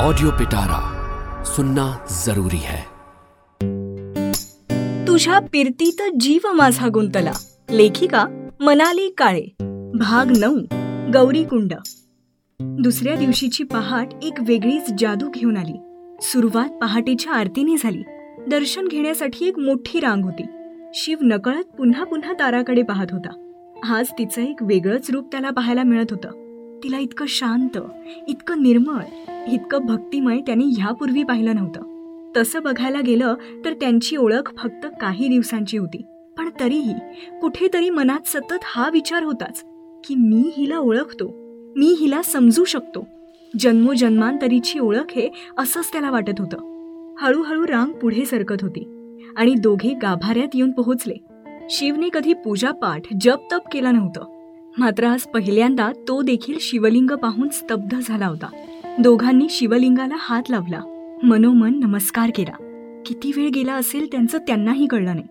Audio पिटारा सुनना जरूरी है। तुझ्या पिरतीत जीव माझा गुंतला. लेखिका मनाली काळे. भाग नऊ गौरीकुंड दुसऱ्या दिवशीची पहाट एक वेगळीच जादू घेऊन आली. सुरुवात पहाटेच्या आरतीने झाली. दर्शन घेण्यासाठी एक मोठी रांग होती. शिव नकळत पुन्हा पुन्हा ताराकडे पाहत होता. आज तिचं एक वेगळंच रूप त्याला पाहायला मिळत होतं. तिला इतकं शांत इतकं निर्मळ इतकं भक्तिमय त्यांनी ह्यापूर्वी पाहिलं नव्हतं. तसं बघायला गेलं तर त्यांची ओळख फक्त काही दिवसांची होती. पण तरीही कुठेतरी मनात सतत हा विचार होताच की मी हिला ओळखतो मी हिला समजू शकतो. जन्मोजन्मांतरीची ओळख हे असंच त्याला वाटत होतं. हळूहळू रांग पुढे सरकत होती आणि दोघे गाभाऱ्यात येऊन पोहोचले. शिवने कधी पूजापाठ जप तप केला नव्हतं. मात्र आज पहिल्यांदा तो देखील शिवलिंग पाहून स्तब्ध झाला होता. दोघांनी शिवलिंगाला हात लावला. मनोमन नमस्कार केला. किती वेळ गेला असेल त्यांचं त्यांनाही कळलं नाही.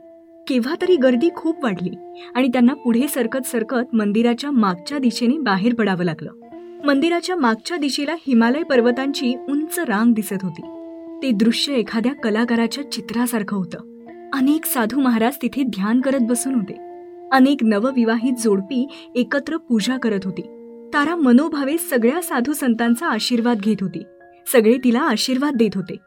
केव्हा तरी गर्दी खूप वाढली आणि त्यांना पुढे सरकत सरकत मंदिराच्या मागच्या दिशेने बाहेर पडावं लागलं. मंदिराच्या मागच्या दिशेला हिमालय पर्वतांची उंच रांग दिसत होती. ते दृश्य एखाद्या कलाकाराच्या चित्रासारखं होतं. अनेक साधू महाराज तिथे ध्यान करत बसून होते. अनेक नवविवाहित जोडपी एकत्र पूजा करत होती. तारा मनोभावे सगळ्या साधू संतांचा आशीर्वाद घेत होती. सगळे तिला आशीर्वाद देत होते.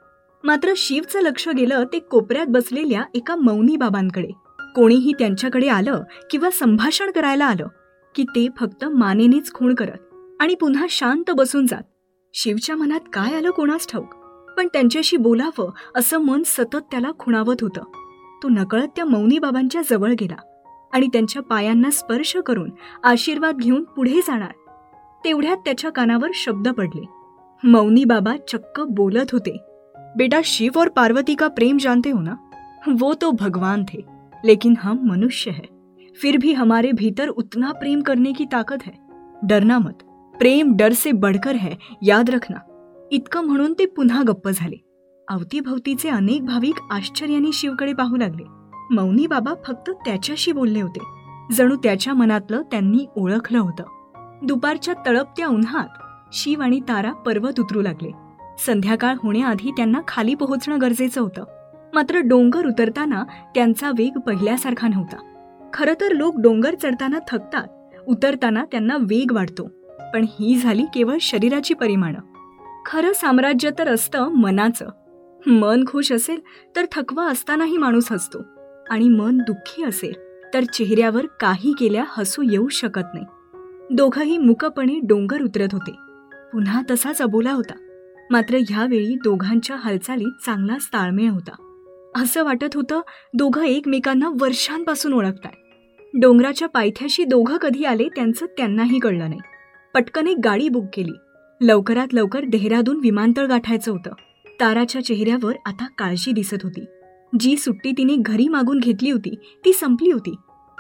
मात्र शिवचं लक्ष गेलं ते कोपऱ्यात बसलेल्या एका मौनी बाबांकडे. कोणीही त्यांच्याकडे आलं किंवा संभाषण करायला आलं की ते फक्त मानेनेच खूण करत आणि पुन्हा शांत बसून जात. शिवच्या मनात काय आलं कोणास ठाऊक? पण त्यांच्याशी बोलावं असं मन सतत त्याला खुणावत होतं. तो नकळत त्या मौनी बाबांच्या जवळ गेला. आणि त्यांच्या पायांना स्पर्श करून आशीर्वाद घेऊन पुढे जाणार. तेवढ्यात त्याच्या कानावर शब्द पडले. मौनी बाबा चक्क बोलत होते. बेटा शिव और पार्वती का प्रेम जानते हो ना? वो तो भगवान थे लेकिन हम मनुष्य है। फिर भी हमारे भीतर उतना प्रेम करने की ताकत है। डरना मत। प्रेम डर से बढ़कर है याद रखना। इतकं म्हणून ते पुन्हा गप्प झाले. अवतीभवतीचे अनेक भाविक आश्चर्याने शिवकडे पाहू लागले. मौनी बाबा फक्त त्याच्याशी बोलले होते. जणू त्याच्या मनातलं त्यांनी ओळखलं होतं. दुपारच्या तळपत्या उन्हात शिव आणि तारा पर्वत उतरू लागले. संध्याकाळ होण्याआधी त्यांना खाली पोहोचणं गरजेचं होतं. मात्र डोंगर उतरताना त्यांचा वेग पहिल्यासारखा नव्हता. खरं तर लोक डोंगर चढताना थकतात उतरताना त्यांना वेग वाढतो. पण ही झाली केवळ शरीराची परिमाणं. खरं साम्राज्य तर असतं मनाचं. मन खुश असेल तर थकवा असतानाही माणूस हसतो. आणि मन दुःखी असेल तर चेहऱ्यावर काही केल्या हसू येऊ शकत नाही. दोघंही मुकपणे डोंगर उतरत होते. पुन्हा तसाच अबोला होता. मात्र ह्यावेळी दोघांच्या हालचालीत चांगलाच ताळमेळ होता. असं वाटत होतं दोघं एकमेकांना वर्षांपासून ओळखताय. डोंगराच्या पायथ्याशी दोघं कधी आले त्यांचं त्यांनाही कळलं नाही. पटकन एक गाडी बुक केली. लवकरात लवकर देहरादून विमानतळ गाठायचं होतं. ताराच्या चेहऱ्यावर आता काळजी दिसत होती. जी सुट्टी तिने घरी मागून घेतली होती ती संपली होती.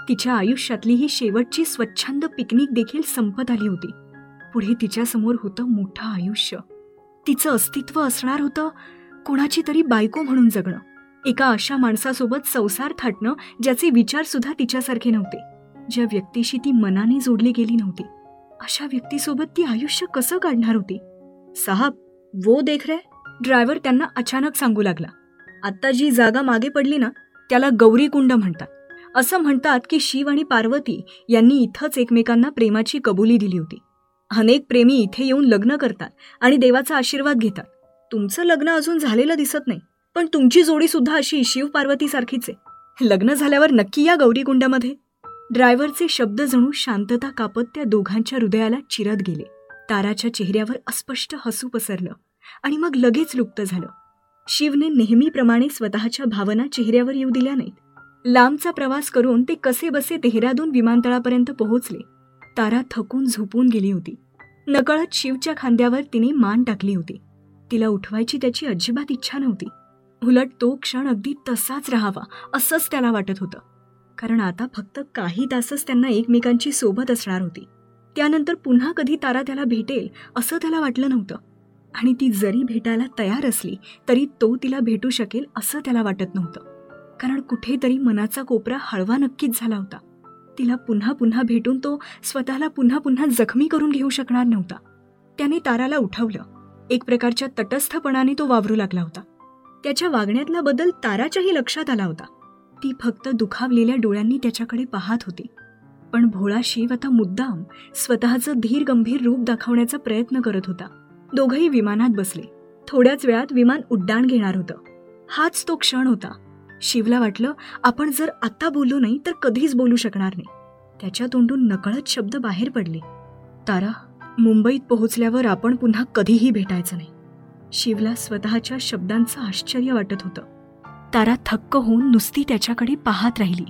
तिच्या आयुष्यातली ही शेवटची स्वच्छंद पिकनिक देखील संपत आली होती. पुढे तिच्यासमोर होतं मोठं आयुष्य. तिचं अस्तित्व असणार होतं कोणाची तरी बायको म्हणून जगणं. एका अशा माणसासोबत संसार थाटणं ज्याचे विचारसुद्धा तिच्यासारखे नव्हते. ज्या व्यक्तीशी ती मनाने जोडली गेली नव्हती. अशा व्यक्तीसोबत ती आयुष्य कसं काढणार होती? साहब वो देख रे ड्रायव्हर त्यांना अचानक सांगू लागला. आत्ता जी जागा मागे पडली ना त्याला गौरीकुंड म्हणतात. असं म्हणतात की शिव आणि पार्वती यांनी इथंच एकमेकांना प्रेमाची कबुली दिली होती. अनेक प्रेमी इथे येऊन लग्न करतात आणि देवाचा आशीर्वाद घेतात. तुमचं लग्न अजून झालेलं दिसत नाही पण तुमची जोडी सुद्धा अशी शिव पार्वतीसारखीच आहे. लग्न झाल्यावर नक्की या गौरीकुंडामध्ये? ड्रायव्हरचे शब्द जणू शांतता कापत त्या दोघांच्या हृदयाला चिरत गेले. ताराच्या चेहऱ्यावर अस्पष्ट हसू पसरलं आणि मग लगेच लुप्त झालं. शिवने नेहमीप्रमाणे स्वतःच्या भावना चेहऱ्यावर येऊ दिल्या नाहीत. लांबचा प्रवास करून ते कसे बसे देहरादून विमानतळापर्यंत पोहोचले. तारा थकून झोपून गेली होती. नकळत शिवच्या खांद्यावर तिने मान टाकली होती. तिला उठवायची त्याची अजिबात इच्छा नव्हती. उलट तो क्षण अगदी तसाच राहावा असंच त्याला वाटत होतं. कारण आता फक्त काही तासच त्यांना एकमेकांची सोबत असणार होती. त्यानंतर पुन्हा कधी तारा त्याला भेटेल असं त्याला वाटलं नव्हतं. आणि ती जरी भेटायला तयार असली तरी तो तिला भेटू शकेल असं त्याला वाटत नव्हतं. कारण कुठेतरी मनाचा कोपरा हळवा नक्कीच झाला होता. तिला पुन्हा पुन्हा भेटून तो स्वतःला पुन्हा पुन्हा जखमी करून घेऊ शकणार नव्हता. त्याने ताराला उठवलं. एक प्रकारच्या तटस्थपणाने तो वावरू लागला होता. त्याच्या वागण्यातला बदल ताराच्याही लक्षात आला होता. ती फक्त दुखावलेल्या डोळ्यांनी त्याच्याकडे पाहत होती. पण भोळा शिव आता मुद्दाम स्वतःचं धीर गंभीर रूप दाखवण्याचा प्रयत्न करत होता. दोघंही विमानात बसले. थोड्याच वेळात विमान उड्डाण घेणार होतं. हाच तो क्षण होता. शिवला वाटलं आपण जर आत्ता बोललो नाही तर कधीच बोलू शकणार नाही. त्याच्या तोंडून नकळत शब्द बाहेर पडले. तारा मुंबईत पोहोचल्यावर आपण पुन्हा कधीही भेटायचं नाही. शिवला स्वतःच्या शब्दांचं आश्चर्य वाटत होतं. तारा थक्क होऊन नुसती त्याच्याकडे पाहत राहिली.